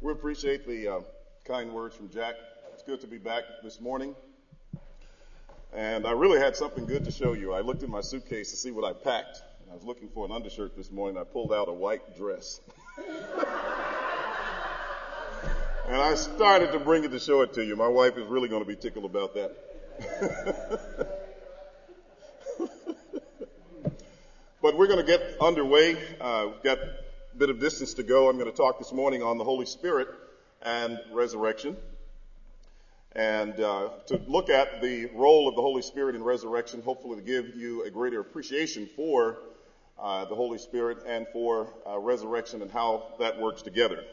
We appreciate the uh, kind words from Jack. It's good to be back this morning. And I really had something good to show you. I looked in my suitcase to see what I packed. I was looking for an undershirt this morning. I pulled out a white dress. and I started to bring it to show it to you. My wife is really going to be tickled about that. but we're going to get underway. Uh, we've got bit of distance to go. I'm going to talk this morning on the Holy Spirit and resurrection. And uh, to look at the role of the Holy Spirit in resurrection, hopefully to give you a greater appreciation for uh, the Holy Spirit and for uh, resurrection and how that works together.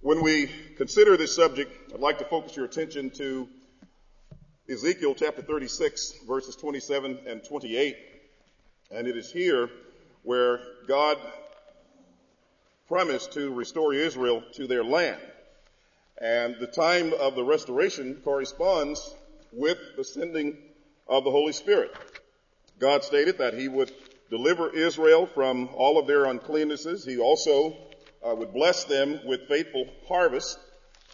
When we consider this subject, I'd like to focus your attention to Ezekiel chapter 36, verses 27 and 28. And it is here where God promised to restore Israel to their land. And the time of the restoration corresponds with the sending of the Holy Spirit. God stated that He would deliver Israel from all of their uncleannesses. He also uh, would bless them with faithful harvest.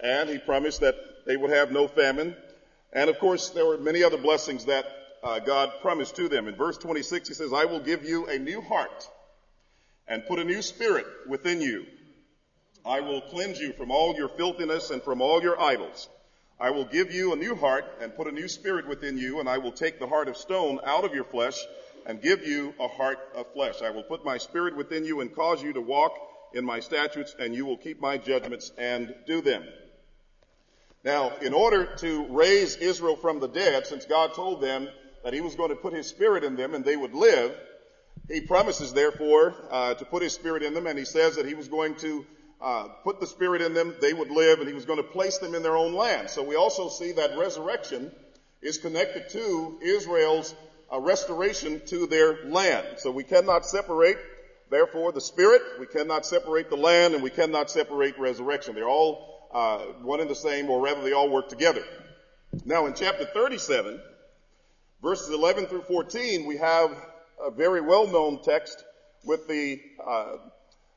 And He promised that they would have no famine and of course, there were many other blessings that uh, God promised to them. In verse 26, he says, I will give you a new heart and put a new spirit within you. I will cleanse you from all your filthiness and from all your idols. I will give you a new heart and put a new spirit within you, and I will take the heart of stone out of your flesh and give you a heart of flesh. I will put my spirit within you and cause you to walk in my statutes, and you will keep my judgments and do them. Now, in order to raise Israel from the dead, since God told them that He was going to put His Spirit in them and they would live, He promises, therefore, uh, to put His Spirit in them, and He says that He was going to uh, put the Spirit in them, they would live, and He was going to place them in their own land. So we also see that resurrection is connected to Israel's uh, restoration to their land. So we cannot separate, therefore, the Spirit, we cannot separate the land, and we cannot separate resurrection. They're all uh, one and the same, or rather they all work together. Now in chapter 37, verses 11 through 14, we have a very well-known text with the uh,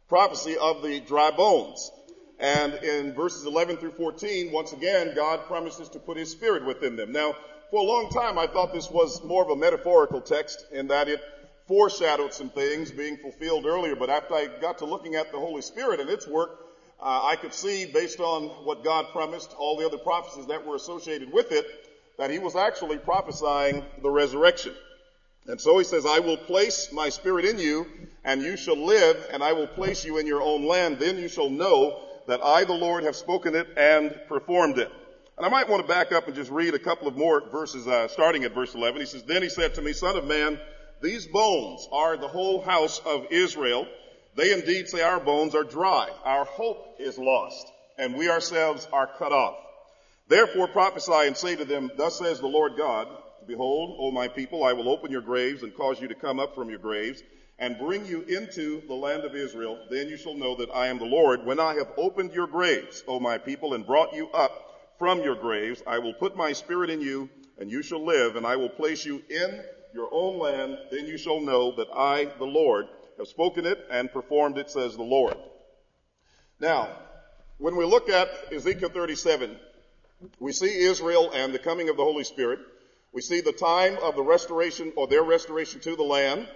prophecy of the dry bones. And in verses 11 through 14, once again, God promises to put His Spirit within them. Now, for a long time, I thought this was more of a metaphorical text in that it foreshadowed some things being fulfilled earlier. But after I got to looking at the Holy Spirit and its work, uh, I could see based on what God promised, all the other prophecies that were associated with it, that he was actually prophesying the resurrection. And so he says, I will place my spirit in you and you shall live and I will place you in your own land. Then you shall know that I, the Lord, have spoken it and performed it. And I might want to back up and just read a couple of more verses, uh, starting at verse 11. He says, Then he said to me, Son of man, these bones are the whole house of Israel. They indeed say our bones are dry. Our hope is lost and we ourselves are cut off. Therefore prophesy and say to them, thus says the Lord God, behold, O my people, I will open your graves and cause you to come up from your graves and bring you into the land of Israel. Then you shall know that I am the Lord. When I have opened your graves, O my people, and brought you up from your graves, I will put my spirit in you and you shall live and I will place you in your own land. Then you shall know that I, the Lord, have spoken it and performed it, says the Lord. Now, when we look at Ezekiel 37, we see Israel and the coming of the Holy Spirit. We see the time of the restoration or their restoration to the land.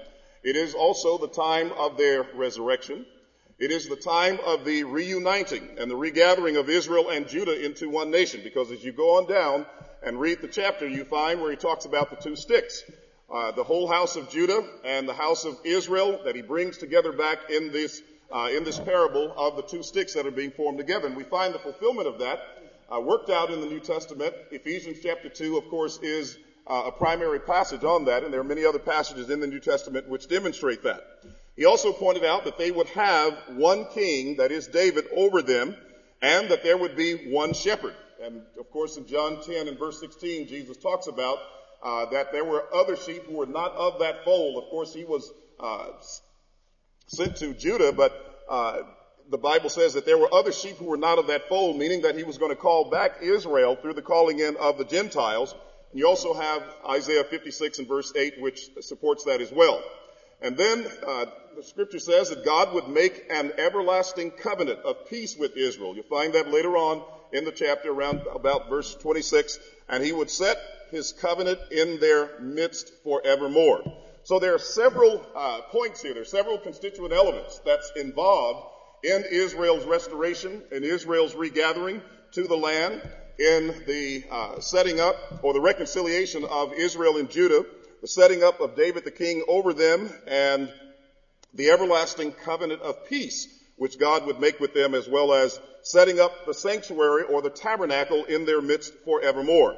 It is also the time of their resurrection. It is the time of the reuniting and the regathering of Israel and Judah into one nation because as you go on down and read the chapter, you find where he talks about the two sticks uh, the whole house of Judah and the house of Israel that he brings together back in this uh, in this parable of the two sticks that are being formed together. And we find the fulfillment of that uh, worked out in the New Testament. Ephesians chapter two, of course, is uh, a primary passage on that, and there are many other passages in the New Testament which demonstrate that. He also pointed out that they would have one king, that is David, over them, and that there would be one shepherd. And of course, in John 10 and verse 16, Jesus talks about uh, that there were other sheep who were not of that fold. Of course, he was uh, sent to Judah, but uh, the Bible says that there were other sheep who were not of that fold, meaning that he was going to call back Israel through the calling in of the Gentiles. And you also have Isaiah 56 and verse 8, which supports that as well. And then uh, the scripture says that God would make an everlasting covenant of peace with Israel. You'll find that later on in the chapter around about verse 26. And he would set his covenant in their midst forevermore. So there are several uh, points here. There are several constituent elements that's involved in Israel's restoration, in Israel's regathering to the land, in the uh, setting up or the reconciliation of Israel and Judah, the setting up of David the king over them, and the everlasting covenant of peace which God would make with them, as well as setting up the sanctuary or the tabernacle in their midst forevermore.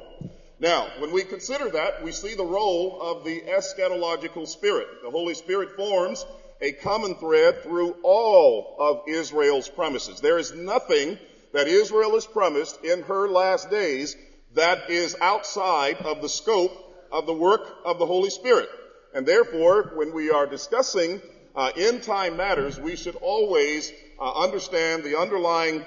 Now, when we consider that, we see the role of the eschatological spirit. The Holy Spirit forms a common thread through all of Israel's promises. There is nothing that Israel is promised in her last days that is outside of the scope of the work of the Holy Spirit. And therefore, when we are discussing uh, end time matters, we should always uh, understand the underlying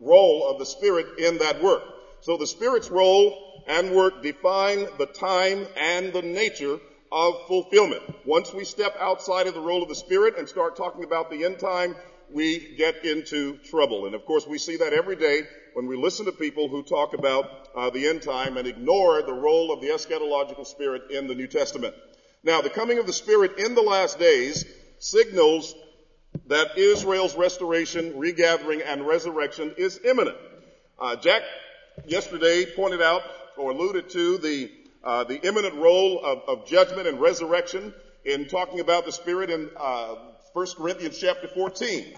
role of the Spirit in that work. So the Spirit's role and work define the time and the nature of fulfillment. Once we step outside of the role of the Spirit and start talking about the end time, we get into trouble. And of course, we see that every day when we listen to people who talk about uh, the end time and ignore the role of the eschatological spirit in the New Testament. Now, the coming of the Spirit in the last days signals that Israel's restoration, regathering, and resurrection is imminent. Uh, Jack yesterday pointed out or alluded to the uh, the imminent role of, of, judgment and resurrection in talking about the Spirit in uh, 1 Corinthians chapter 14,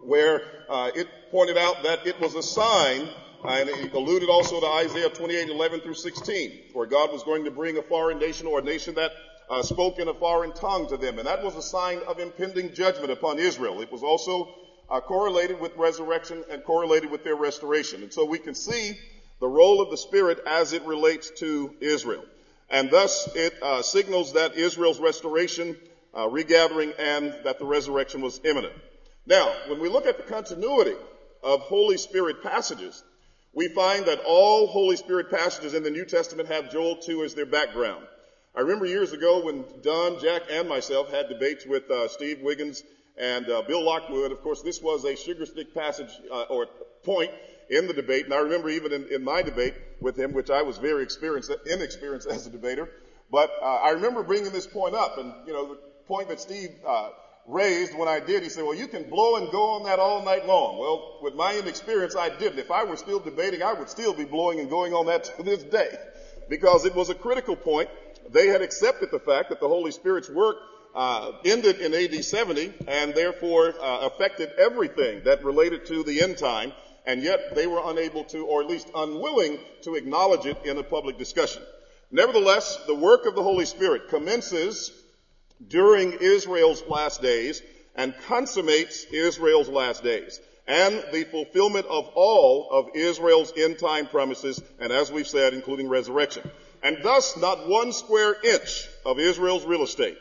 where uh, it pointed out that it was a sign, and it alluded also to Isaiah 28, 11 through 16, where God was going to bring a foreign nation or a nation that uh, spoke in a foreign tongue to them, and that was a sign of impending judgment upon Israel. It was also uh, correlated with resurrection and correlated with their restoration. And so we can see the role of the Spirit as it relates to Israel. And thus it uh, signals that Israel's restoration, uh, regathering, and that the resurrection was imminent. Now, when we look at the continuity of Holy Spirit passages, we find that all Holy Spirit passages in the New Testament have Joel 2 as their background. I remember years ago when Don, Jack, and myself had debates with uh, Steve Wiggins and uh, Bill Lockwood. Of course, this was a sugar stick passage uh, or point in the debate, and I remember even in, in, my debate with him, which I was very experienced, inexperienced as a debater, but uh, I remember bringing this point up, and you know point that Steve uh, raised when I did, he said, "Well, you can blow and go on that all night long." Well, with my inexperience, I didn't. If I were still debating, I would still be blowing and going on that to this day, because it was a critical point. They had accepted the fact that the Holy Spirit's work uh, ended in AD 70 and therefore uh, affected everything that related to the end time and yet they were unable to, or at least unwilling to acknowledge it in a public discussion. Nevertheless, the work of the Holy Spirit commences during Israel's last days and consummates Israel's last days and the fulfillment of all of Israel's end time promises, and as we've said, including resurrection. And thus, not one square inch of Israel's real estate,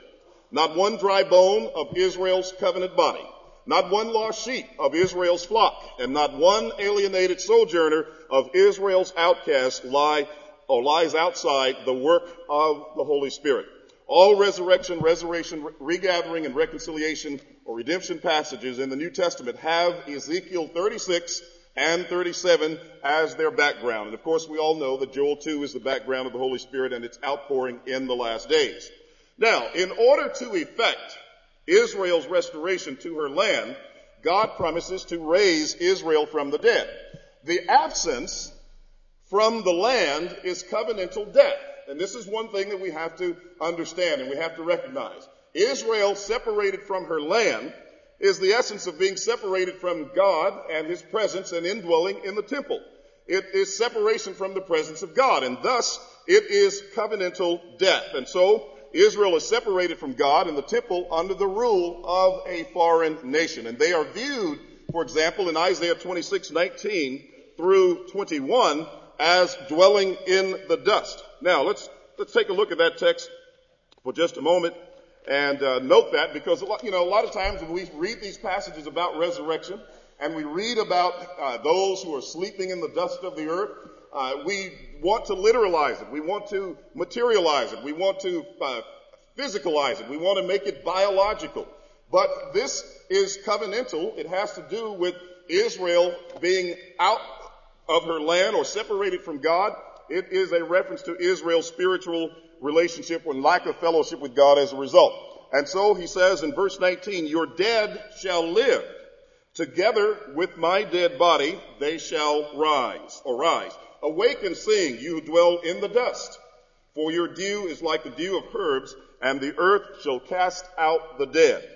not one dry bone of Israel's covenant body, not one lost sheep of Israel's flock, and not one alienated sojourner of Israel's outcasts lie or lies outside the work of the Holy Spirit. All resurrection, resurrection, regathering, and reconciliation or redemption passages in the New Testament have Ezekiel 36 and 37 as their background. And of course, we all know that Joel 2 is the background of the Holy Spirit and its outpouring in the last days. Now, in order to effect Israel's restoration to her land, God promises to raise Israel from the dead. The absence from the land is covenantal death. And this is one thing that we have to understand and we have to recognize. Israel separated from her land is the essence of being separated from God and His presence and indwelling in the temple. It is separation from the presence of God and thus it is covenantal death. And so Israel is separated from God and the temple under the rule of a foreign nation. And they are viewed, for example, in Isaiah 26, 19 through 21 as dwelling in the dust. Now let's, let's take a look at that text for just a moment and uh, note that because you know a lot of times when we read these passages about resurrection and we read about uh, those who are sleeping in the dust of the earth, uh, we want to literalize it. We want to materialize it. We want to uh, physicalize it. We want to make it biological. But this is covenantal. It has to do with Israel being out of her land or separated from God. It is a reference to Israel's spiritual relationship and lack of fellowship with God as a result. And so he says in verse 19, your dead shall live. Together with my dead body, they shall rise, arise. Awake and sing, you who dwell in the dust. For your dew is like the dew of herbs, and the earth shall cast out the dead.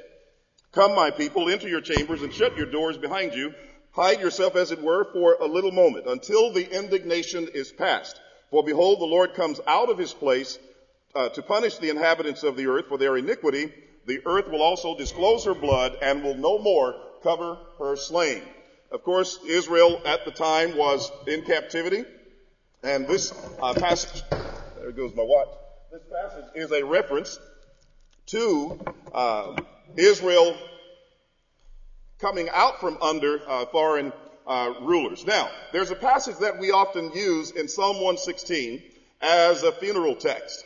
Come, my people, into your chambers and shut your doors behind you. Hide yourself, as it were, for a little moment, until the indignation is past. For behold, the Lord comes out of his place uh, to punish the inhabitants of the earth for their iniquity. The earth will also disclose her blood and will no more cover her slain. Of course, Israel at the time was in captivity, and this uh, passage, there goes my watch. This passage is a reference to uh, Israel coming out from under uh, foreign uh, rulers. Now, there's a passage that we often use in Psalm 116 as a funeral text.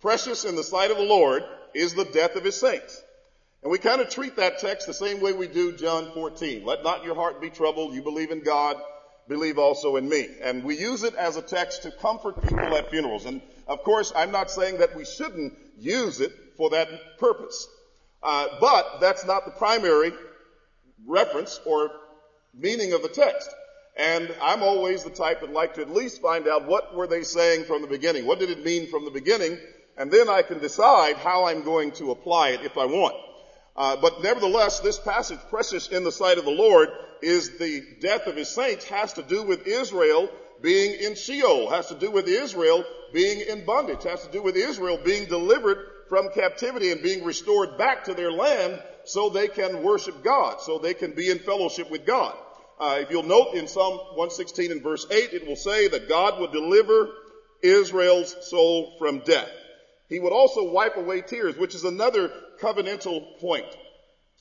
Precious in the sight of the Lord is the death of his saints. And we kind of treat that text the same way we do John 14. Let not your heart be troubled. You believe in God. Believe also in me. And we use it as a text to comfort people at funerals. And of course, I'm not saying that we shouldn't use it for that purpose. Uh, but that's not the primary reference or meaning of the text. And I'm always the type that like to at least find out what were they saying from the beginning. What did it mean from the beginning? And then I can decide how I'm going to apply it if I want. Uh, but nevertheless, this passage, precious in the sight of the Lord, is the death of his saints, has to do with Israel being in Sheol, has to do with Israel being in bondage, has to do with Israel being delivered from captivity and being restored back to their land so they can worship God, so they can be in fellowship with God. Uh, if you'll note in Psalm 116 and verse 8, it will say that God would deliver Israel's soul from death. He would also wipe away tears, which is another covenantal point.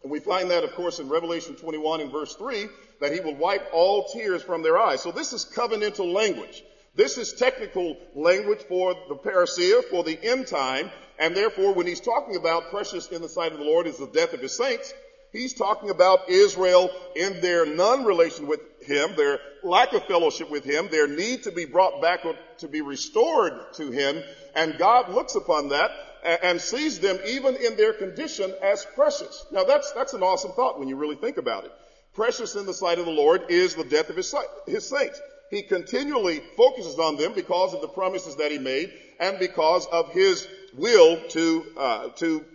And we find that, of course, in Revelation 21 and verse 3, that he will wipe all tears from their eyes. So this is covenantal language. This is technical language for the parousia, for the end time, and therefore when he's talking about precious in the sight of the Lord is the death of his saints, he's talking about Israel in their non-relation with him, their lack of fellowship with him, their need to be brought back to be restored to him, and God looks upon that and sees them even in their condition as precious. Now that's, that's an awesome thought when you really think about it. Precious in the sight of the Lord is the death of his, his saints. He continually focuses on them because of the promises that he made and because of his will to, uh, to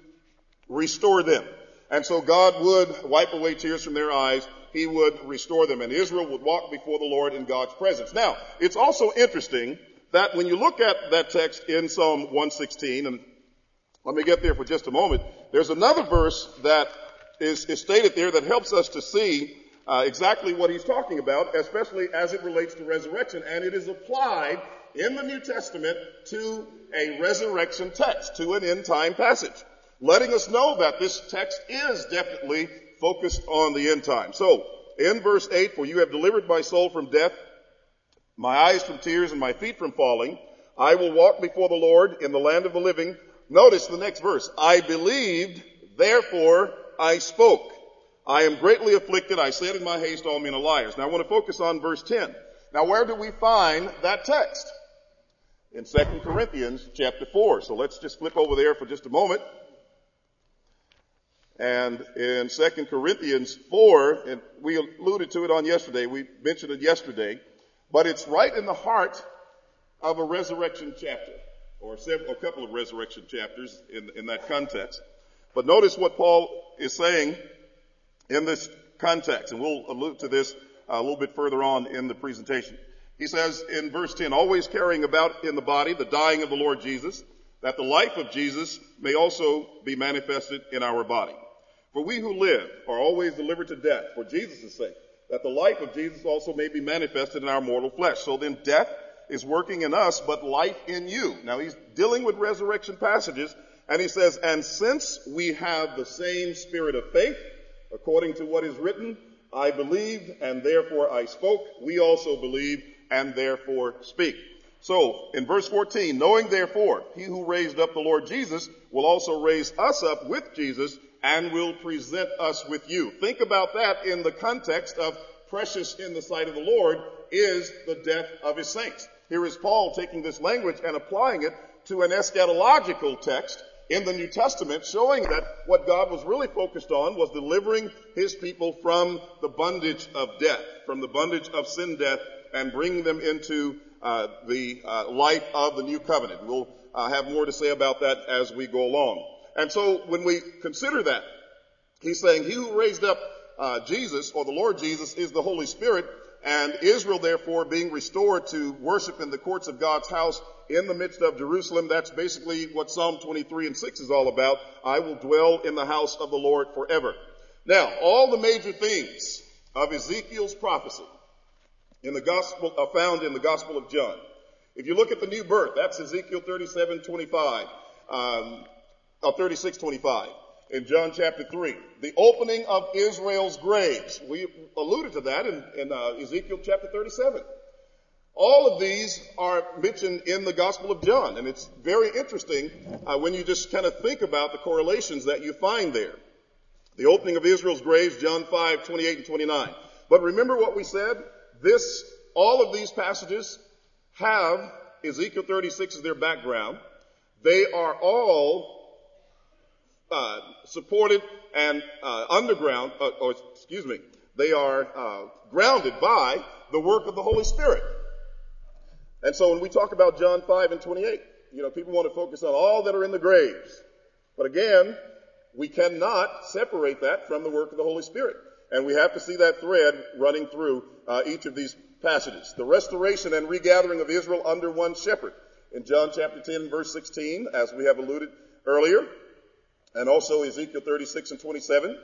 restore them. And so God would wipe away tears from their eyes. He would restore them and Israel would walk before the Lord in God's presence. Now, it's also interesting that when you look at that text in Psalm 116, and let me get there for just a moment, there's another verse that is, is stated there that helps us to see uh, exactly what he's talking about, especially as it relates to resurrection, and it is applied in the New Testament to a resurrection text, to an end time passage, letting us know that this text is definitely focused on the end time. So, in verse 8, for you have delivered my soul from death my eyes from tears and my feet from falling. I will walk before the Lord in the land of the living. Notice the next verse. I believed, therefore I spoke. I am greatly afflicted. I said in my haste, all men are liars. Now I want to focus on verse 10. Now where do we find that text? In 2 Corinthians chapter 4. So let's just flip over there for just a moment. And in 2 Corinthians 4, and we alluded to it on yesterday, we mentioned it yesterday, but it's right in the heart of a resurrection chapter, or several, a couple of resurrection chapters in, in that context. But notice what Paul is saying in this context, and we'll allude to this uh, a little bit further on in the presentation. He says in verse 10, always carrying about in the body the dying of the Lord Jesus, that the life of Jesus may also be manifested in our body. For we who live are always delivered to death for Jesus' sake, that the life of Jesus also may be manifested in our mortal flesh. So then death is working in us, but life in you. Now he's dealing with resurrection passages, and he says, and since we have the same spirit of faith, according to what is written, I believed and therefore I spoke, we also believe and therefore speak. So, in verse 14, knowing therefore, he who raised up the Lord Jesus will also raise us up with Jesus and will present us with you. Think about that in the context of precious in the sight of the Lord is the death of his saints. Here is Paul taking this language and applying it to an eschatological text in the New Testament showing that what God was really focused on was delivering his people from the bondage of death, from the bondage of sin death and bring them into uh, the uh, light of the new covenant. We'll uh, have more to say about that as we go along. And so when we consider that, he's saying, he who raised up uh, Jesus, or the Lord Jesus, is the Holy Spirit, and Israel therefore being restored to worship in the courts of God's house in the midst of Jerusalem. That's basically what Psalm 23 and 6 is all about. I will dwell in the house of the Lord forever. Now, all the major themes of Ezekiel's prophecy in the gospel are found in the gospel of John. If you look at the new birth, that's Ezekiel 37, 25, um, uh, 36, 25 in John chapter 3. The opening of Israel's graves. We alluded to that in, in uh, Ezekiel chapter 37. All of these are mentioned in the Gospel of John, and it's very interesting uh, when you just kind of think about the correlations that you find there. The opening of Israel's graves, John 5, 28 and 29. But remember what we said? This, all of these passages have Ezekiel 36 as their background. They are all uh, supported and uh, underground, uh, or excuse me, they are uh, grounded by the work of the Holy Spirit. And so when we talk about John 5 and 28, you know, people want to focus on all that are in the graves. But again, we cannot separate that from the work of the Holy Spirit. And we have to see that thread running through uh, each of these passages. The restoration and regathering of Israel under one shepherd. In John chapter 10 verse 16, as we have alluded earlier, and also Ezekiel 36 and 27.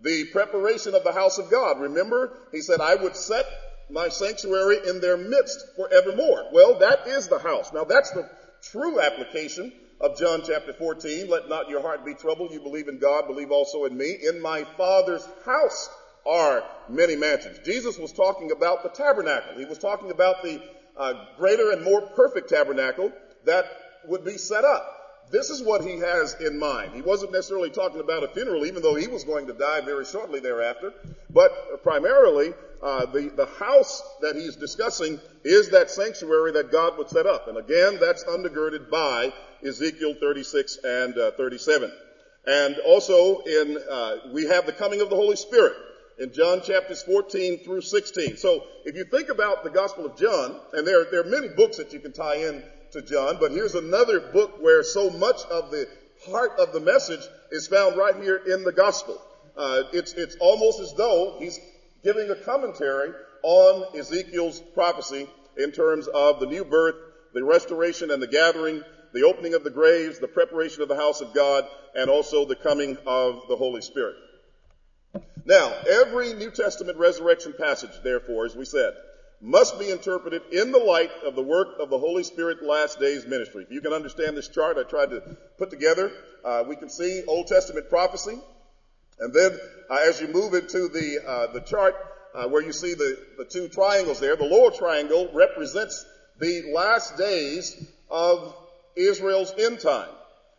The preparation of the house of God. Remember, he said, I would set my sanctuary in their midst forevermore. Well, that is the house. Now that's the true application of John chapter 14. Let not your heart be troubled. You believe in God, believe also in me. In my Father's house are many mansions. Jesus was talking about the tabernacle. He was talking about the uh, greater and more perfect tabernacle that would be set up. This is what he has in mind. He wasn't necessarily talking about a funeral, even though he was going to die very shortly thereafter. But primarily, uh, the, the house that he's discussing is that sanctuary that God would set up. And again, that's undergirded by Ezekiel 36 and uh, 37. And also in, uh, we have the coming of the Holy Spirit in John chapters 14 through 16. So if you think about the Gospel of John, and there, there are many books that you can tie in to John, but here's another book where so much of the heart of the message is found right here in the gospel. Uh, it's, it's almost as though he's giving a commentary on Ezekiel's prophecy in terms of the new birth, the restoration and the gathering, the opening of the graves, the preparation of the house of God, and also the coming of the Holy Spirit. Now, every New Testament resurrection passage, therefore, as we said, must be interpreted in the light of the work of the Holy Spirit last days ministry. If you can understand this chart I tried to put together, uh, we can see Old Testament prophecy. And then uh, as you move into the, uh, the chart uh, where you see the, the two triangles there, the lower triangle represents the last days of Israel's end time.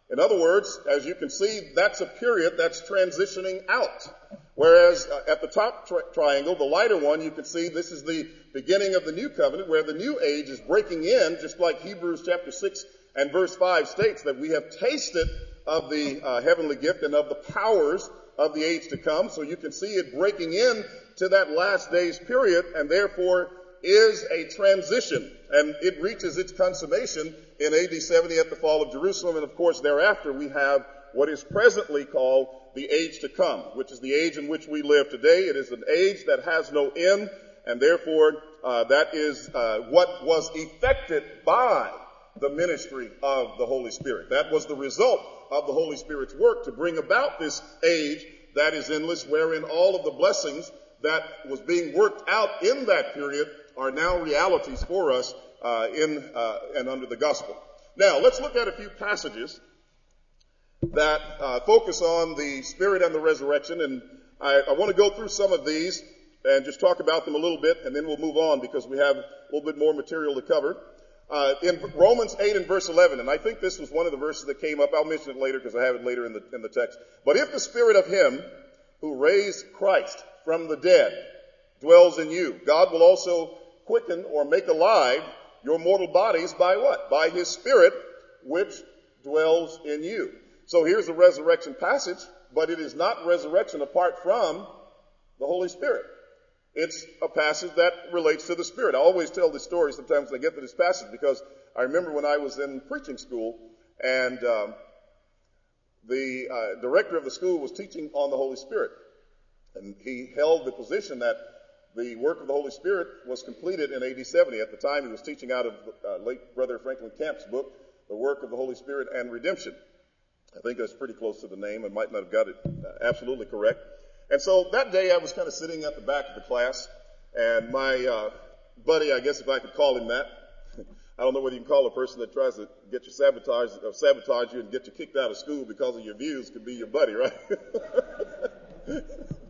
In other words, as you can see, that's a period that's transitioning out. Whereas uh, at the top tri- triangle, the lighter one, you can see this is the beginning of the new covenant where the new age is breaking in, just like Hebrews chapter 6 and verse 5 states that we have tasted of the uh, heavenly gift and of the powers of the age to come. So you can see it breaking in to that last days period and therefore is a transition and it reaches its consummation in AD 70 at the fall of Jerusalem. And of course thereafter we have what is presently called the age to come, which is the age in which we live today. It is an age that has no end and therefore uh, that is uh, what was effected by the ministry of the Holy Spirit. That was the result of the Holy Spirit's work to bring about this age that is endless, wherein all of the blessings that was being worked out in that period are now realities for us uh, in uh, and under the gospel. Now, let's look at a few passages that uh, focus on the Spirit and the resurrection, and I, I want to go through some of these and just talk about them a little bit, and then we'll move on because we have a little bit more material to cover. Uh, in Romans 8 and verse 11, and I think this was one of the verses that came up. I'll mention it later because I have it later in the, in the text. But if the Spirit of Him who raised Christ from the dead dwells in you, God will also quicken or make alive your mortal bodies by what? By His Spirit, which dwells in you. So here's the resurrection passage, but it is not resurrection apart from the Holy Spirit. It's a passage that relates to the Spirit. I always tell this story sometimes when I get to this passage because I remember when I was in preaching school and um, the uh, director of the school was teaching on the Holy Spirit. And he held the position that the work of the Holy Spirit was completed in AD 70. At the time, he was teaching out of uh, late Brother Franklin Camp's book, The Work of the Holy Spirit and Redemption. I think that's pretty close to the name. I might not have got it uh, absolutely correct. And so that day I was kind of sitting at the back of the class, and my uh, buddy, I guess if I could call him that, I don't know whether you can call a person that tries to get you sabotage or sabotage you and get you kicked out of school because of your views could be your buddy, right?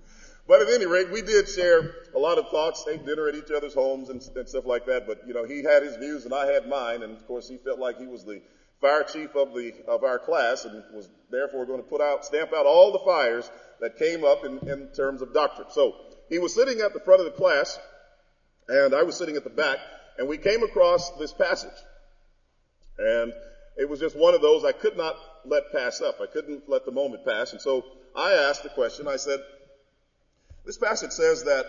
but at any rate, we did share a lot of thoughts, ate dinner at each other's homes and, and stuff like that. But you know, he had his views and I had mine, and of course, he felt like he was the fire chief of the of our class and was therefore going to put out stamp out all the fires that came up in, in terms of doctrine. So he was sitting at the front of the class and I was sitting at the back and we came across this passage. And it was just one of those I could not let pass up. I couldn't let the moment pass. And so I asked the question. I said, this passage says that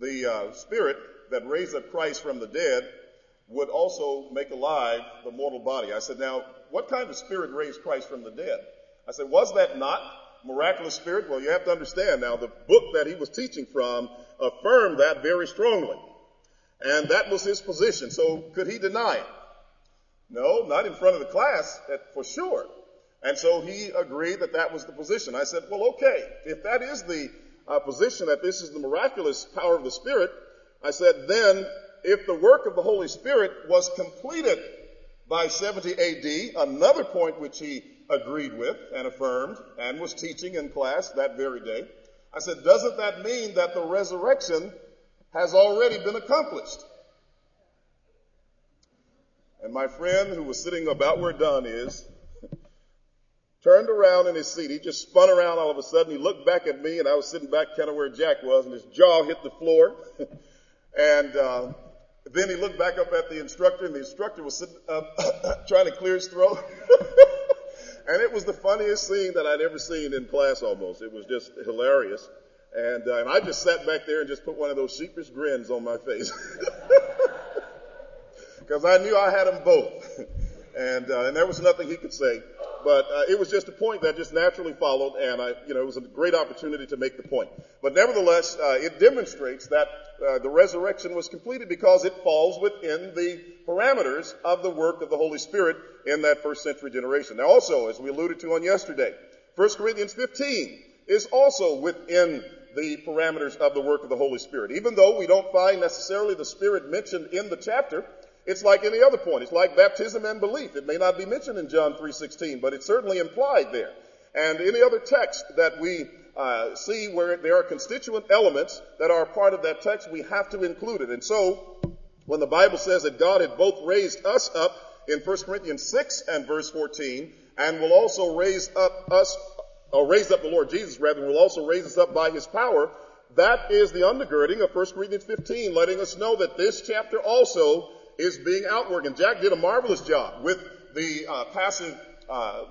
the uh, spirit that raised up Christ from the dead would also make alive the mortal body. I said, now, what kind of spirit raised Christ from the dead? I said, was that not miraculous spirit? Well, you have to understand now, the book that he was teaching from affirmed that very strongly. And that was his position. So could he deny it? No, not in front of the class, for sure. And so he agreed that that was the position. I said, well, okay, if that is the uh, position that this is the miraculous power of the Spirit, I said, then if the work of the Holy Spirit was completed by 70 AD, another point which he agreed with and affirmed and was teaching in class that very day, I said, doesn't that mean that the resurrection has already been accomplished? And my friend who was sitting about where Don is, turned around in his seat. He just spun around all of a sudden. He looked back at me and I was sitting back kind of where Jack was and his jaw hit the floor. and, uh, then he looked back up at the instructor and the instructor was sitting up trying to clear his throat. and it was the funniest scene that I'd ever seen in class almost. It was just hilarious. And, uh, and I just sat back there and just put one of those sheepish grins on my face. Because I knew I had them both. and, uh, and there was nothing he could say. But uh, it was just a point that just naturally followed, and I, you know, it was a great opportunity to make the point. But nevertheless, uh, it demonstrates that uh, the resurrection was completed because it falls within the parameters of the work of the Holy Spirit in that first century generation. Now, also, as we alluded to on yesterday, 1 Corinthians 15 is also within the parameters of the work of the Holy Spirit. Even though we don't find necessarily the Spirit mentioned in the chapter, it's like any other point. It's like baptism and belief. It may not be mentioned in John 3.16, but it's certainly implied there. And any other text that we uh, see where there are constituent elements that are part of that text, we have to include it. And so, when the Bible says that God had both raised us up in 1 Corinthians 6 and verse 14, and will also raise up us, or raise up the Lord Jesus rather, will also raise us up by His power, that is the undergirding of 1 Corinthians 15, letting us know that this chapter also is being outworked. And Jack did a marvelous job with the uh, passive uh,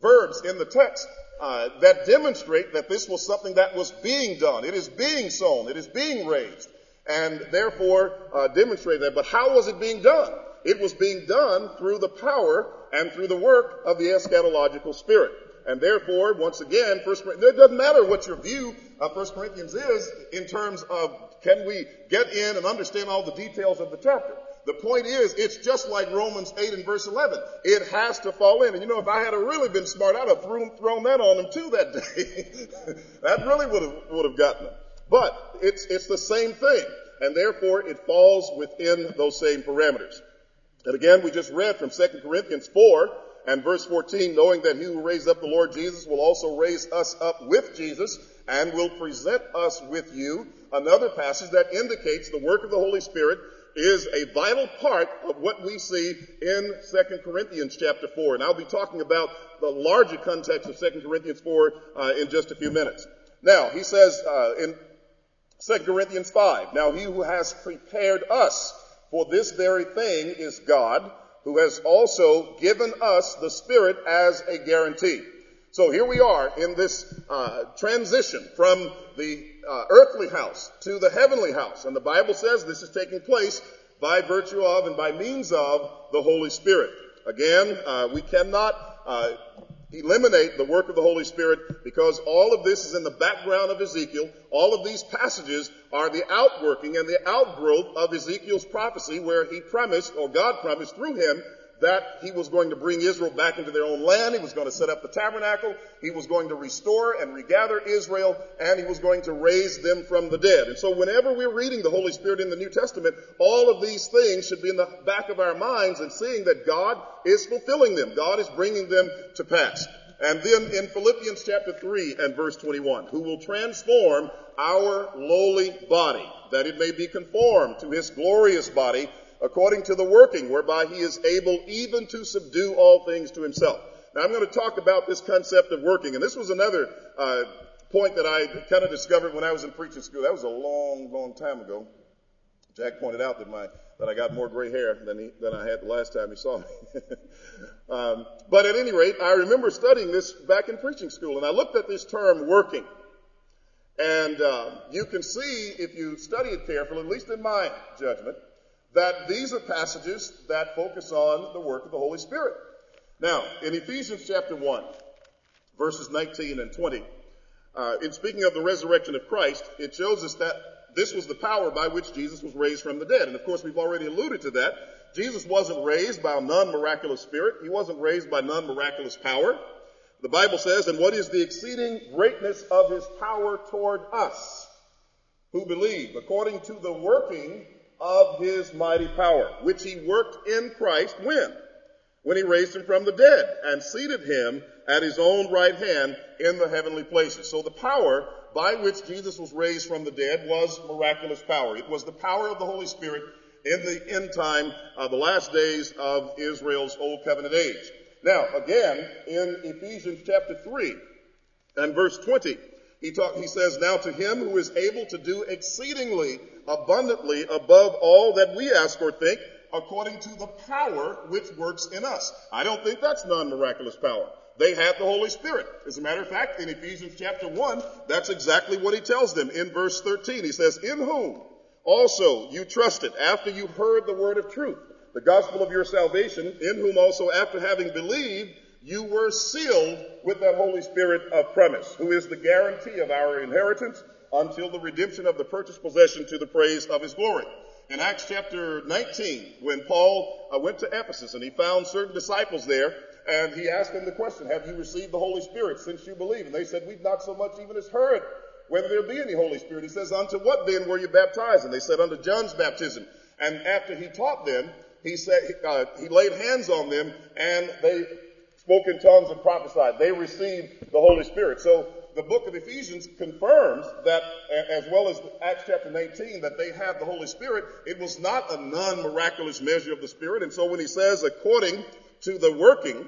verbs in the text uh, that demonstrate that this was something that was being done. It is being sown. It is being raised. And therefore uh, demonstrate that. But how was it being done? It was being done through the power and through the work of the eschatological spirit. And therefore, once again, First it doesn't matter what your view of First Corinthians is in terms of can we get in and understand all the details of the chapter. The point is, it's just like Romans 8 and verse 11. It has to fall in. And you know, if I had really been smart, I'd have thrown, thrown that on them too that day. that really would have, would have gotten them. But it's, it's the same thing. And therefore, it falls within those same parameters. And again, we just read from 2 Corinthians 4 and verse 14, knowing that he who raised up the Lord Jesus will also raise us up with Jesus and will present us with you. Another passage that indicates the work of the Holy Spirit is a vital part of what we see in 2 Corinthians chapter 4. And I'll be talking about the larger context of 2 Corinthians 4 uh, in just a few minutes. Now, he says uh, in 2 Corinthians 5, Now he who has prepared us for this very thing is God, who has also given us the Spirit as a guarantee. So here we are in this uh, transition from the uh, earthly house to the heavenly house. And the Bible says this is taking place by virtue of and by means of the Holy Spirit. Again, uh, we cannot uh, eliminate the work of the Holy Spirit because all of this is in the background of Ezekiel. All of these passages are the outworking and the outgrowth of Ezekiel's prophecy where he promised, or God promised through him, that he was going to bring Israel back into their own land. He was going to set up the tabernacle. He was going to restore and regather Israel and he was going to raise them from the dead. And so whenever we're reading the Holy Spirit in the New Testament, all of these things should be in the back of our minds and seeing that God is fulfilling them. God is bringing them to pass. And then in Philippians chapter 3 and verse 21, who will transform our lowly body that it may be conformed to his glorious body according to the working whereby he is able even to subdue all things to himself. Now I'm going to talk about this concept of working, and this was another uh, point that I kind of discovered when I was in preaching school. That was a long, long time ago. Jack pointed out that my that I got more gray hair than he, than I had the last time he saw me. um, but at any rate, I remember studying this back in preaching school, and I looked at this term "working," and uh, you can see if you study it carefully, at least in my judgment, that these are passages that focus on the work of the Holy Spirit. Now, in Ephesians chapter 1, verses 19 and 20, uh, in speaking of the resurrection of Christ, it shows us that this was the power by which Jesus was raised from the dead. And of course, we've already alluded to that. Jesus wasn't raised by a non-miraculous spirit. He wasn't raised by non-miraculous power. The Bible says, and what is the exceeding greatness of his power toward us who believe, according to the working of his mighty power, which he worked in Christ when? When he raised him from the dead and seated him at his own right hand in the heavenly places. So the power by which Jesus was raised from the dead was miraculous power. It was the power of the Holy Spirit in the end time, uh, the last days of Israel's Old Covenant age. Now, again, in Ephesians chapter 3 and verse 20, he, talk, he says, Now to him who is able to do exceedingly abundantly above all that we ask or think, according to the power which works in us. I don't think that's non-miraculous power. They have the Holy Spirit. As a matter of fact, in Ephesians chapter 1, that's exactly what he tells them in verse 13. He says, In whom also you trusted after you heard the word of truth, the gospel of your salvation, in whom also after having believed, you were sealed with that Holy Spirit of promise, who is the guarantee of our inheritance until the redemption of the purchased possession to the praise of his glory. In Acts chapter 19, when Paul uh, went to Ephesus and he found certain disciples there, and he asked them the question, have you received the Holy Spirit since you believe? And they said, we've not so much even as heard whether there be any Holy Spirit. He says, unto what then were you baptized? And they said, unto John's baptism. And after he taught them, he said, uh, he laid hands on them and they spoke in tongues and prophesied. They received the Holy Spirit. So the book of Ephesians confirms that, as well as Acts chapter 19, that they have the Holy Spirit. It was not a non-miraculous measure of the Spirit. And so when he says, according to the working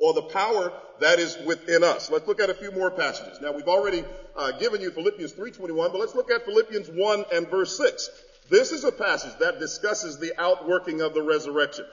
or the power that is within us. Let's look at a few more passages. Now we've already uh, given you Philippians 3.21, but let's look at Philippians 1 and verse 6. This is a passage that discusses the outworking of the resurrection.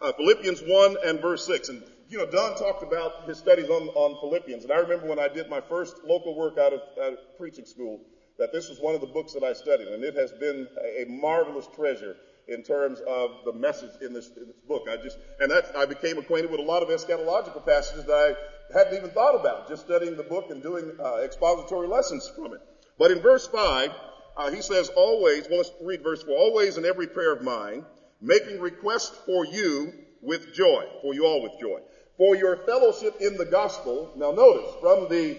Uh, Philippians 1 and verse 6. And you know, Don talked about his studies on, on Philippians, and I remember when I did my first local work out of, out of preaching school, that this was one of the books that I studied, and it has been a, a marvelous treasure in terms of the message in this, in this book. I just, and that, I became acquainted with a lot of eschatological passages that I hadn't even thought about, just studying the book and doing uh, expository lessons from it. But in verse 5, uh, he says, always, well, let's read verse 4, always in every prayer of mine, making request for you with joy, for you all with joy, for your fellowship in the gospel. Now notice, from the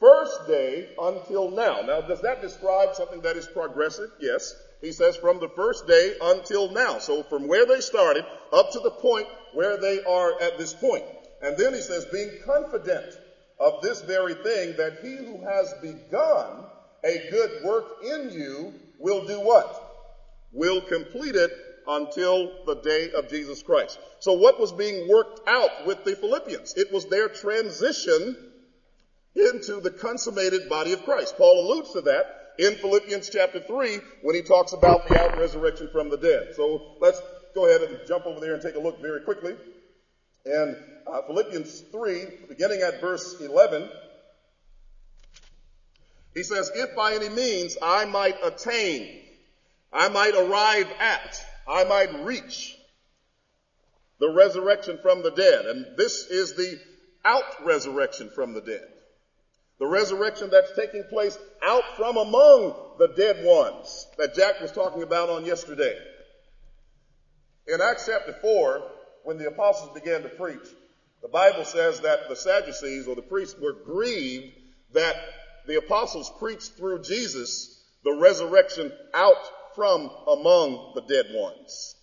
first day until now. Now, does that describe something that is progressive? Yes. He says from the first day until now. So from where they started up to the point where they are at this point. And then he says, being confident of this very thing, that he who has begun a good work in you will do what? Will complete it until the day of Jesus Christ. So what was being worked out with the Philippians? It was their transition into the consummated body of Christ. Paul alludes to that in Philippians chapter 3 when he talks about the out resurrection from the dead. So let's go ahead and jump over there and take a look very quickly. And uh, Philippians 3, beginning at verse 11, he says, If by any means I might attain, I might arrive at, I might reach the resurrection from the dead. And this is the out resurrection from the dead. The resurrection that's taking place out from among the dead ones that Jack was talking about on yesterday. In Acts chapter 4, when the apostles began to preach, the Bible says that the Sadducees or the priests were grieved that the apostles preached through Jesus the resurrection out from among the dead ones.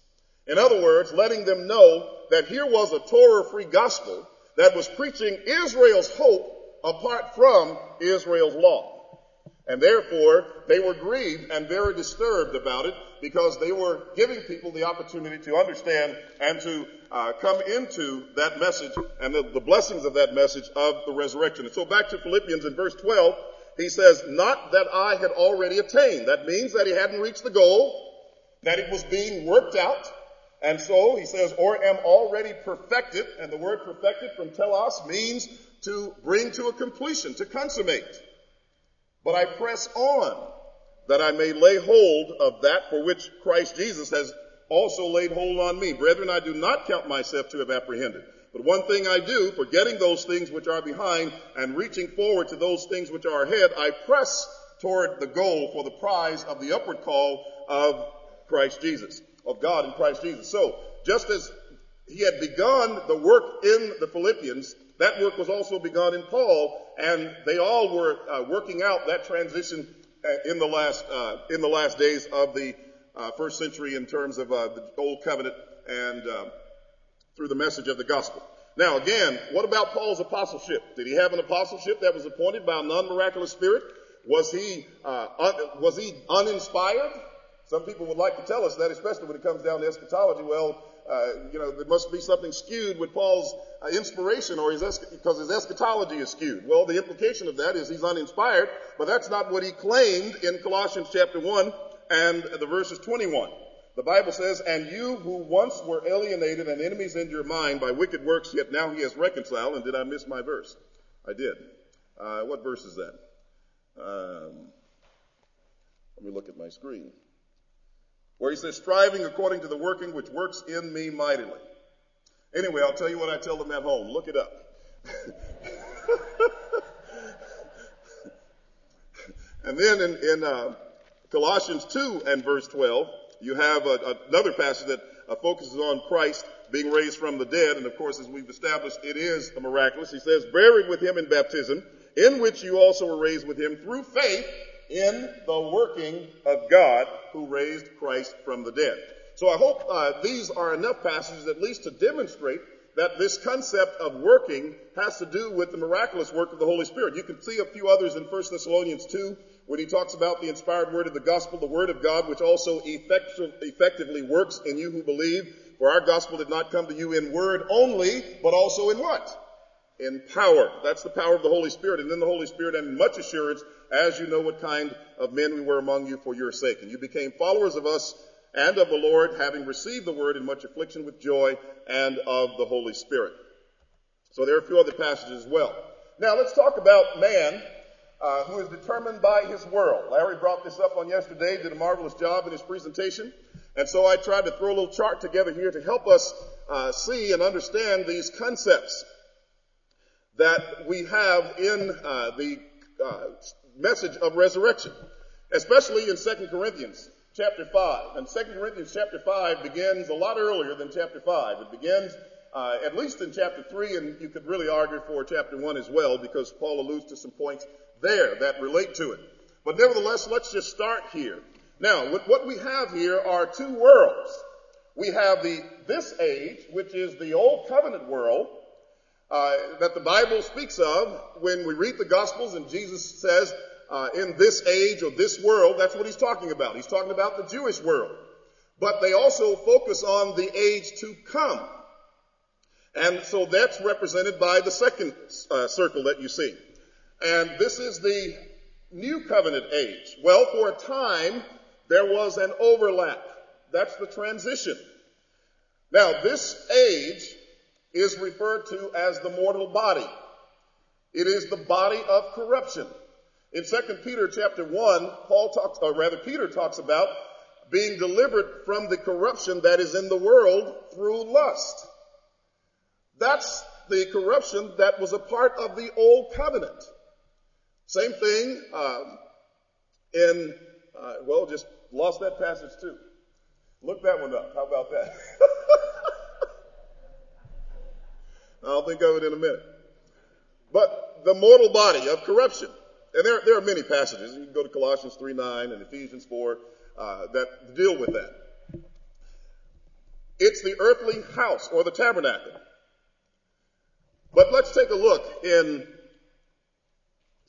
In other words, letting them know that here was a Torah free gospel that was preaching Israel's hope apart from Israel's law. And therefore, they were grieved and very disturbed about it because they were giving people the opportunity to understand and to uh, come into that message and the, the blessings of that message of the resurrection. And so back to Philippians in verse 12, he says, not that I had already attained. That means that he hadn't reached the goal, that it was being worked out. And so he says, or am already perfected. And the word perfected from telos means to bring to a completion, to consummate. But I press on that I may lay hold of that for which Christ Jesus has also laid hold on me. Brethren, I do not count myself to have apprehended. But one thing I do, forgetting those things which are behind and reaching forward to those things which are ahead, I press toward the goal for the prize of the upward call of Christ Jesus, of God in Christ Jesus. So, just as he had begun the work in the Philippians, that work was also begun in Paul, and they all were uh, working out that transition uh, in the last uh, in the last days of the uh, first century in terms of uh, the old covenant and uh, through the message of the gospel. Now, again, what about Paul's apostleship? Did he have an apostleship that was appointed by a non-miraculous spirit? Was he un- was he uninspired? Some people would like to tell us that, especially when it comes down to eschatology. Well, uh, you know, there must be something skewed with Paul's uh, inspiration or his because his eschatology is skewed. Well, the implication of that is he's uninspired, but that's not what he claimed in Colossians chapter 1 and the verses 21. The Bible says, and you who once were alienated and enemies in your mind by wicked works, yet now he has reconciled. And did I miss my verse? I did. Uh, what verse is that? Um, let me look at my screen where he says, striving according to the working which works in me mightily. Anyway, I'll tell you what I tell them at home. Look it up. and then in, in uh, Colossians 2 and verse 12, you have a, another passage that uh, focuses on Christ being raised from the dead. And of course, as we've established, it is a miraculous. He says, buried with him in baptism, in which you also were raised with him through faith in the working of God who raised Christ from the dead. So I hope uh, these are enough passages at least to demonstrate that this concept of working has to do with the miraculous work of the Holy Spirit. You can see a few others in 1 Thessalonians 2 when he talks about the inspired word of the gospel, the word of God, which also effective, effectively works in you who believe. For our gospel did not come to you in word only, but also in what? In power. That's the power of the Holy Spirit. And in the Holy Spirit and much assurance as you know what kind of men we were among you for your sake. And you became followers of us and of the Lord, having received the word in much affliction with joy and of the Holy Spirit. So there are a few other passages as well. Now let's talk about man uh, who is determined by his world. Larry brought this up on yesterday, did a marvelous job in his presentation. And so I tried to throw a little chart together here to help us uh, see and understand these concepts that we have in uh, the uh, message of resurrection, especially in 2 Corinthians chapter 5. And 2 Corinthians chapter 5 begins a lot earlier than chapter 5. It begins uh, at least in chapter 3, and you could really argue for chapter 1 as well, because Paul alludes to some points there that relate to it. But nevertheless, let's just start here. Now, what we have here are two worlds. We have the this age, which is the old covenant world, uh, that the Bible speaks of when we read the Gospels and Jesus says, uh, in this age or this world, that's what he's talking about. He's talking about the Jewish world. But they also focus on the age to come. And so that's represented by the second uh, circle that you see. And this is the new covenant age. Well, for a time, there was an overlap. That's the transition. Now, this age is referred to as the mortal body. It is the body of corruption. In 2 Peter chapter 1, Paul talks, or rather Peter talks about being delivered from the corruption that is in the world through lust. That's the corruption that was a part of the old covenant. Same thing um, in, uh, well, just lost that passage too. Look that one up. How about that? I'll think of it in a minute. But the mortal body of corruption. And there, there are many passages. You can go to Colossians 3 9 and Ephesians 4 uh, that deal with that. It's the earthly house or the tabernacle. But let's take a look in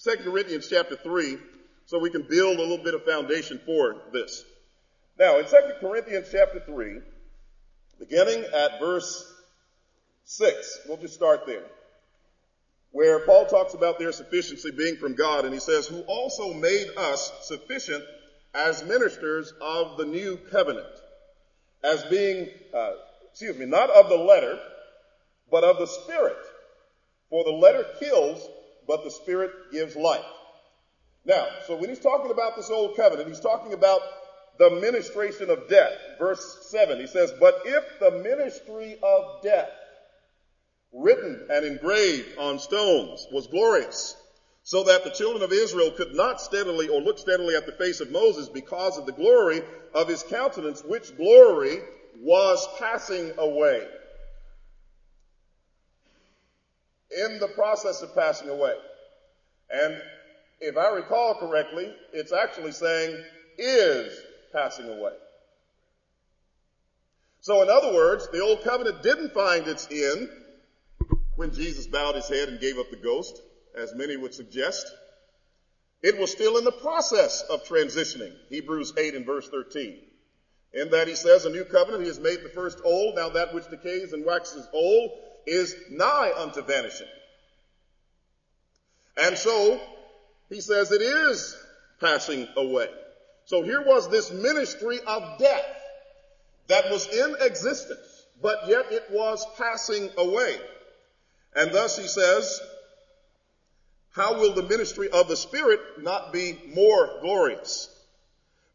2 Corinthians chapter 3 so we can build a little bit of foundation for this. Now, in 2 Corinthians chapter 3, beginning at verse 6, we'll just start there, where Paul talks about their sufficiency being from God, and he says, Who also made us sufficient as ministers of the new covenant, as being, uh, excuse me, not of the letter, but of the Spirit. For the letter kills, but the Spirit gives life. Now, so when he's talking about this old covenant, he's talking about the ministration of death. Verse 7, he says, But if the ministry of death, written and engraved on stones, was glorious, so that the children of Israel could not steadily or look steadily at the face of Moses because of the glory of his countenance, which glory was passing away. In the process of passing away. And if I recall correctly, it's actually saying is passing away. So in other words, the old covenant didn't find its end when Jesus bowed his head and gave up the ghost, as many would suggest. It was still in the process of transitioning. Hebrews 8 and verse 13. In that he says, a new covenant, he has made the first old, now that which decays and waxes old is nigh unto vanishing. And so he says it is passing away. So here was this ministry of death that was in existence, but yet it was passing away. And thus he says, how will the ministry of the Spirit not be more glorious?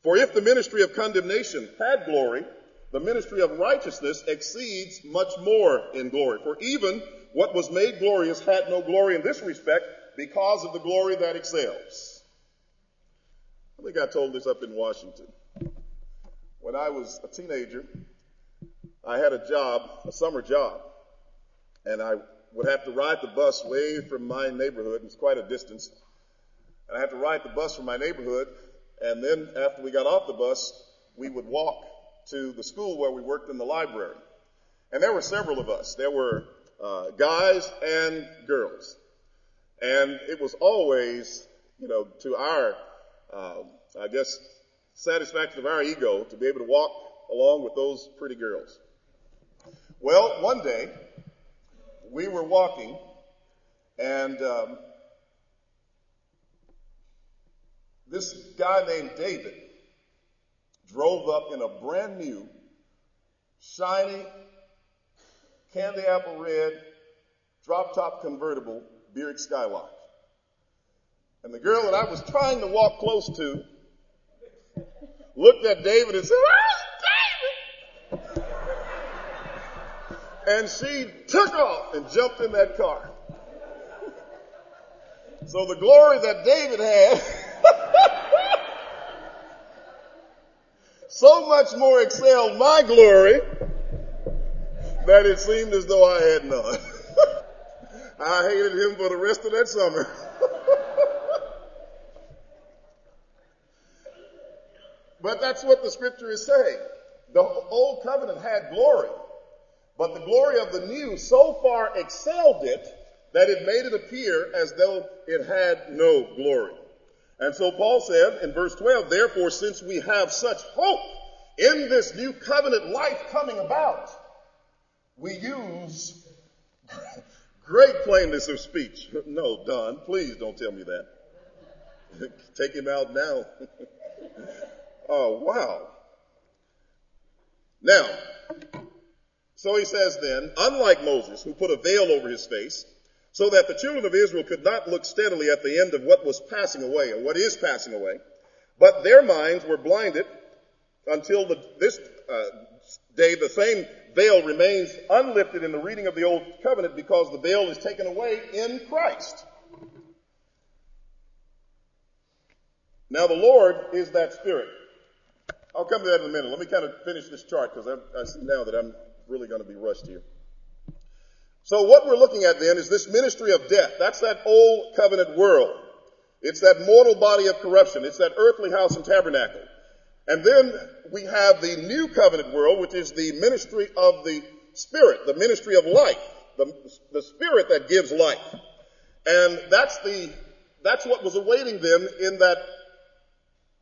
For if the ministry of condemnation had glory, the ministry of righteousness exceeds much more in glory. For even what was made glorious had no glory in this respect because of the glory that excels. I think I told this up in Washington. When I was a teenager, I had a job, a summer job, and I would have to ride the bus way from my neighborhood. It was quite a distance. And I had to ride the bus from my neighborhood, and then after we got off the bus, we would walk to the school where we worked in the library. And there were several of us. There were uh, guys and girls. And it was always, you know, to our, uh, I guess, satisfaction of our ego to be able to walk along with those pretty girls. Well, one day we were walking and um, this guy named David drove up in a brand new, shiny, candy apple red, drop top convertible Buick Skylark. And the girl that I was trying to walk close to looked at David and said, Oh, David! And she took off and jumped in that car. So the glory that David had so much more excelled my glory that it seemed as though I had none. I hated him for the rest of that summer. but that's what the scripture is saying. The old covenant had glory, but the glory of the new so far excelled it that it made it appear as though it had no glory. And so Paul said in verse 12, therefore, since we have such hope in this new covenant life coming about, we use great plainness of speech. No, Don, please don't tell me that. Take him out now. oh, wow. Now, so he says then, unlike Moses, who put a veil over his face, so that the children of Israel could not look steadily at the end of what was passing away or what is passing away, but their minds were blinded until the, this uh, day the same veil remains unlifted in the reading of the old covenant because the veil is taken away in Christ. Now the Lord is that spirit. I'll come to that in a minute. Let me kind of finish this chart because I, I see now that I'm really going to be rushed here. So what we're looking at then is this ministry of death. That's that old covenant world. It's that mortal body of corruption. It's that earthly house and tabernacle. And then we have the new covenant world, which is the ministry of the Spirit, the ministry of life, the, the Spirit that gives life. And that's the, that's what was awaiting them in that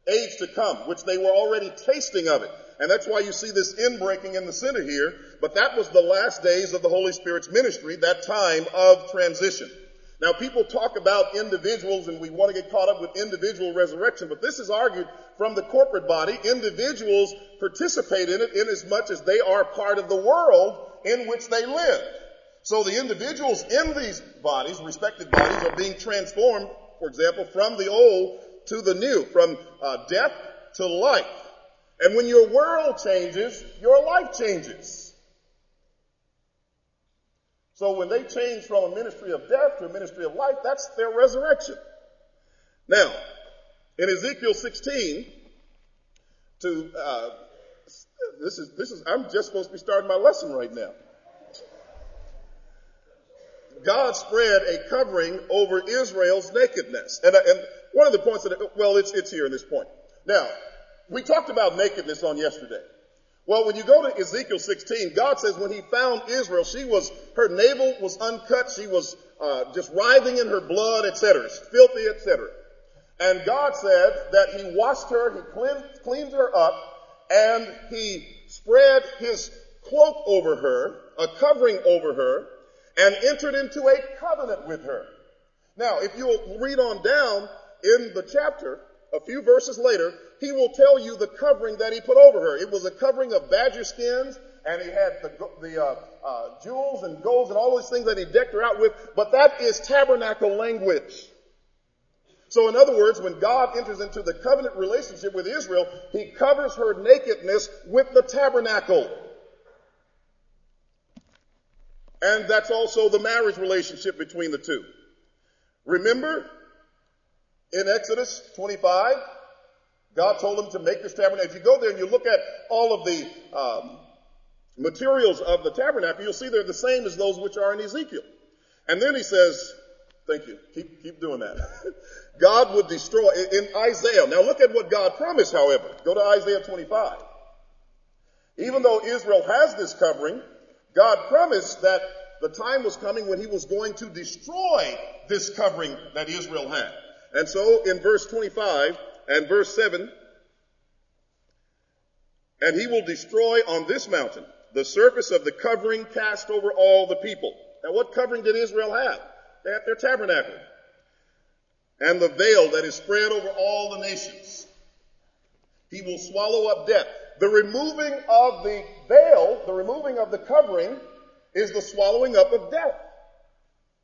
age to come, which they were already tasting of it. And that's why you see this inbreaking in the center here. But that was the last days of the Holy Spirit's ministry, that time of transition. Now people talk about individuals and we want to get caught up with individual resurrection, but this is argued from the corporate body. Individuals participate in it in as much as they are part of the world in which they live. So the individuals in these bodies, respected bodies, are being transformed, for example, from the old to the new, from uh, death to life. And when your world changes, your life changes. So when they change from a ministry of death to a ministry of life, that's their resurrection. Now, in Ezekiel 16, to uh, this is this is I'm just supposed to be starting my lesson right now. God spread a covering over Israel's nakedness, and, and one of the points that well, it's it's here in this point. Now, we talked about nakedness on yesterday. Well, when you go to Ezekiel 16, God says when he found Israel, she was, her navel was uncut, she was uh, just writhing in her blood, etc., filthy, etc. And God said that he washed her, he cleansed, cleaned her up, and he spread his cloak over her, a covering over her, and entered into a covenant with her. Now, if you read on down in the chapter, a few verses later, he will tell you the covering that he put over her. It was a covering of badger skins, and he had the, the uh, uh, jewels and golds and all those things that he decked her out with. But that is tabernacle language. So in other words, when God enters into the covenant relationship with Israel, he covers her nakedness with the tabernacle. And that's also the marriage relationship between the two. Remember, in Exodus 25, God told them to make this tabernacle. If you go there and you look at all of the um, materials of the tabernacle, you'll see they're the same as those which are in Ezekiel. And then he says, thank you, keep, keep doing that. God would destroy, in Isaiah, now look at what God promised, however. Go to Isaiah 25. Even though Israel has this covering, God promised that the time was coming when he was going to destroy this covering that Israel had. And so in verse 25 and verse 7, and he will destroy on this mountain the surface of the covering cast over all the people. Now what covering did Israel have? They had their tabernacle. And the veil that is spread over all the nations. He will swallow up death. The removing of the veil, the removing of the covering, is the swallowing up of death.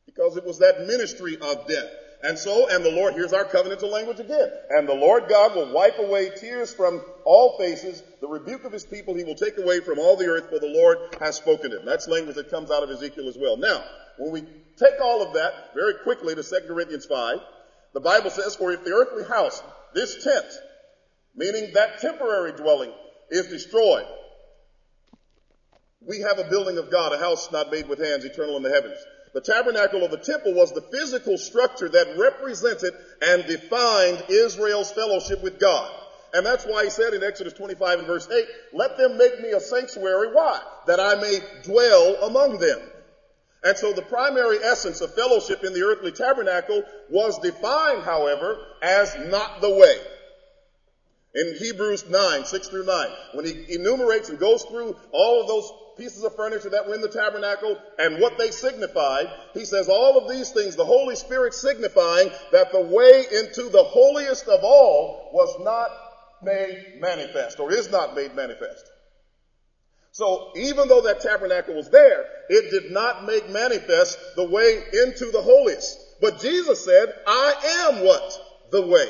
Because it was that ministry of death. And so, and the Lord, here's our covenantal language again. And the Lord God will wipe away tears from all faces. The rebuke of his people he will take away from all the earth, for the Lord has spoken it. That's language that comes out of Ezekiel as well. Now, when we take all of that very quickly to 2 Corinthians 5, the Bible says, for if the earthly house, this tent, meaning that temporary dwelling, is destroyed. We have a building of God, a house not made with hands, eternal in the heavens. The tabernacle of the temple was the physical structure that represented and defined Israel's fellowship with God. And that's why he said in Exodus 25 and verse 8, let them make me a sanctuary. Why? That I may dwell among them. And so the primary essence of fellowship in the earthly tabernacle was defined, however, as not the way. In Hebrews 9, 6 through 9, when he enumerates and goes through all of those pieces of furniture that were in the tabernacle and what they signified, he says all of these things, the Holy Spirit signifying that the way into the holiest of all was not made manifest or is not made manifest. So even though that tabernacle was there, it did not make manifest the way into the holiest. But Jesus said, I am what? The way.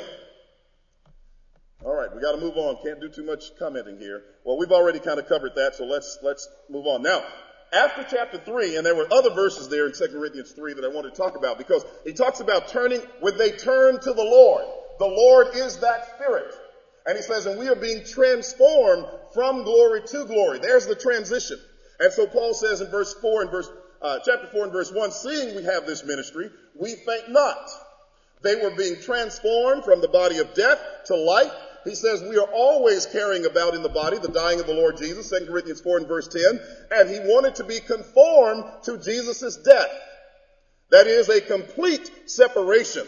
All right, we got to move on. Can't do too much commenting here. Well, we've already kind of covered that, so let's let's move on. Now, after chapter 3, and there were other verses there in 2 Corinthians 3 that I want to talk about because he talks about turning, when they turn to the Lord. The Lord is that Spirit. And he says, and we are being transformed from glory to glory. There's the transition. And so Paul says in verse 4 and verse, uh, chapter 4 and verse 1, seeing we have this ministry, we faint not. They were being transformed from the body of death to life. He says we are always carrying about in the body the dying of the Lord Jesus, 2 Corinthians 4 and verse 10. And he wanted to be conformed to Jesus' death. That is a complete separation,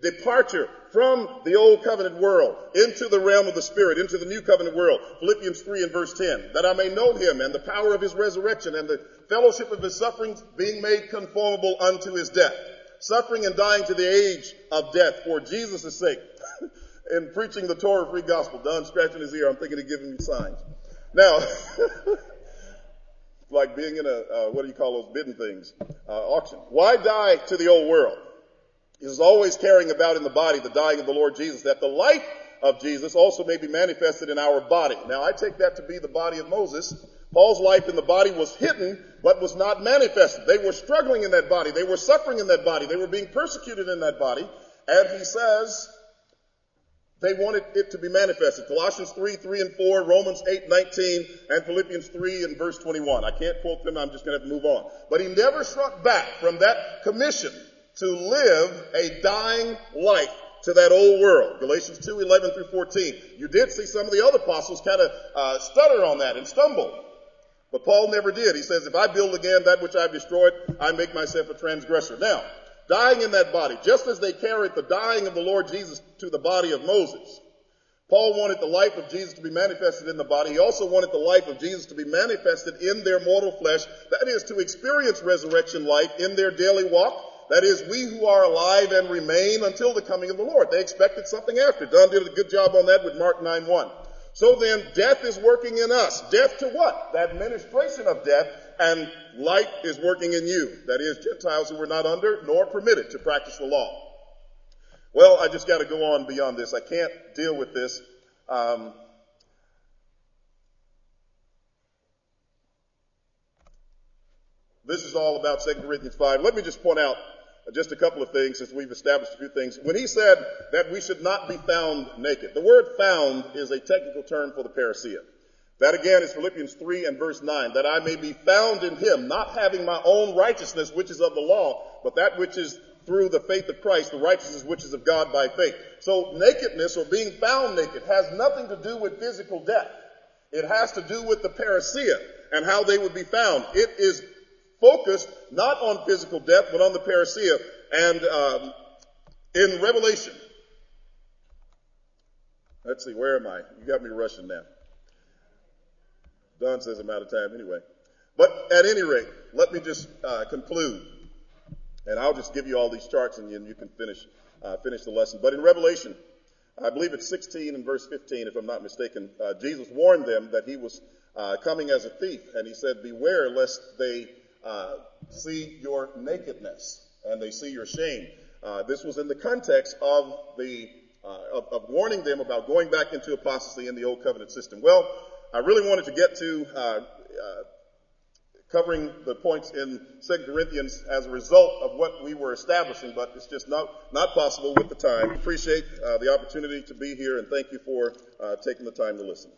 departure from the old covenant world into the realm of the spirit, into the new covenant world. Philippians 3 and verse 10. That I may know him and the power of his resurrection and the fellowship of his sufferings being made conformable unto his death. Suffering and dying to the age of death for Jesus' sake. In preaching the Torah free gospel, Don scratching his ear, I'm thinking of giving me signs. Now, like being in a, uh, what do you call those bidding things? Uh, auction. Why die to the old world? is always carrying about in the body the dying of the Lord Jesus, that the life of Jesus also may be manifested in our body. Now I take that to be the body of Moses. Paul's life in the body was hidden, but was not manifested. They were struggling in that body. They were suffering in that body. They were being persecuted in that body. And he says, they wanted it to be manifested. Colossians 3, 3 and 4, Romans 8, 19, and Philippians 3 and verse 21. I can't quote them. I'm just going to have to move on. But he never shrunk back from that commission to live a dying life to that old world. Galatians 2, 11 through 14. You did see some of the other apostles kind of uh, stutter on that and stumble. But Paul never did. He says, if I build again that which I've destroyed, I make myself a transgressor. Now, dying in that body, just as they carried the dying of the Lord Jesus to the body of Moses, Paul wanted the life of Jesus to be manifested in the body. He also wanted the life of Jesus to be manifested in their mortal flesh. That is to experience resurrection life in their daily walk that is, we who are alive and remain until the coming of the Lord. They expected something after. Don did a good job on that with Mark 9-1. So then, death is working in us. Death to what? The administration of death, and light is working in you. That is, Gentiles who were not under nor permitted to practice the law. Well, I just got to go on beyond this. I can't deal with this. Um, this is all about 2 Corinthians 5. Let me just point out just a couple of things since we've established a few things. When he said that we should not be found naked, the word found is a technical term for the parousia. That again is Philippians 3 and verse 9, that I may be found in him, not having my own righteousness, which is of the law, but that which is through the faith of Christ, the righteousness which is of God by faith. So nakedness or being found naked has nothing to do with physical death. It has to do with the parousia and how they would be found. It is focused not on physical death, but on the parousia. And um, in Revelation, let's see, where am I? You got me rushing now. Don says I'm out of time anyway. But at any rate, let me just uh, conclude, and I'll just give you all these charts, and you can finish uh, finish the lesson. But in Revelation, I believe it's 16 and verse 15, if I'm not mistaken, uh, Jesus warned them that he was uh, coming as a thief, and he said, "Beware lest they uh, see your nakedness and they see your shame. Uh, this was in the context of the of, of, warning them about going back into apostasy in the old covenant system. Well, I really wanted to get to uh, uh, covering the points in 2 Corinthians as a result of what we were establishing, but it's just not not possible with the time. Appreciate the opportunity to be here, and thank you for taking the time to listen.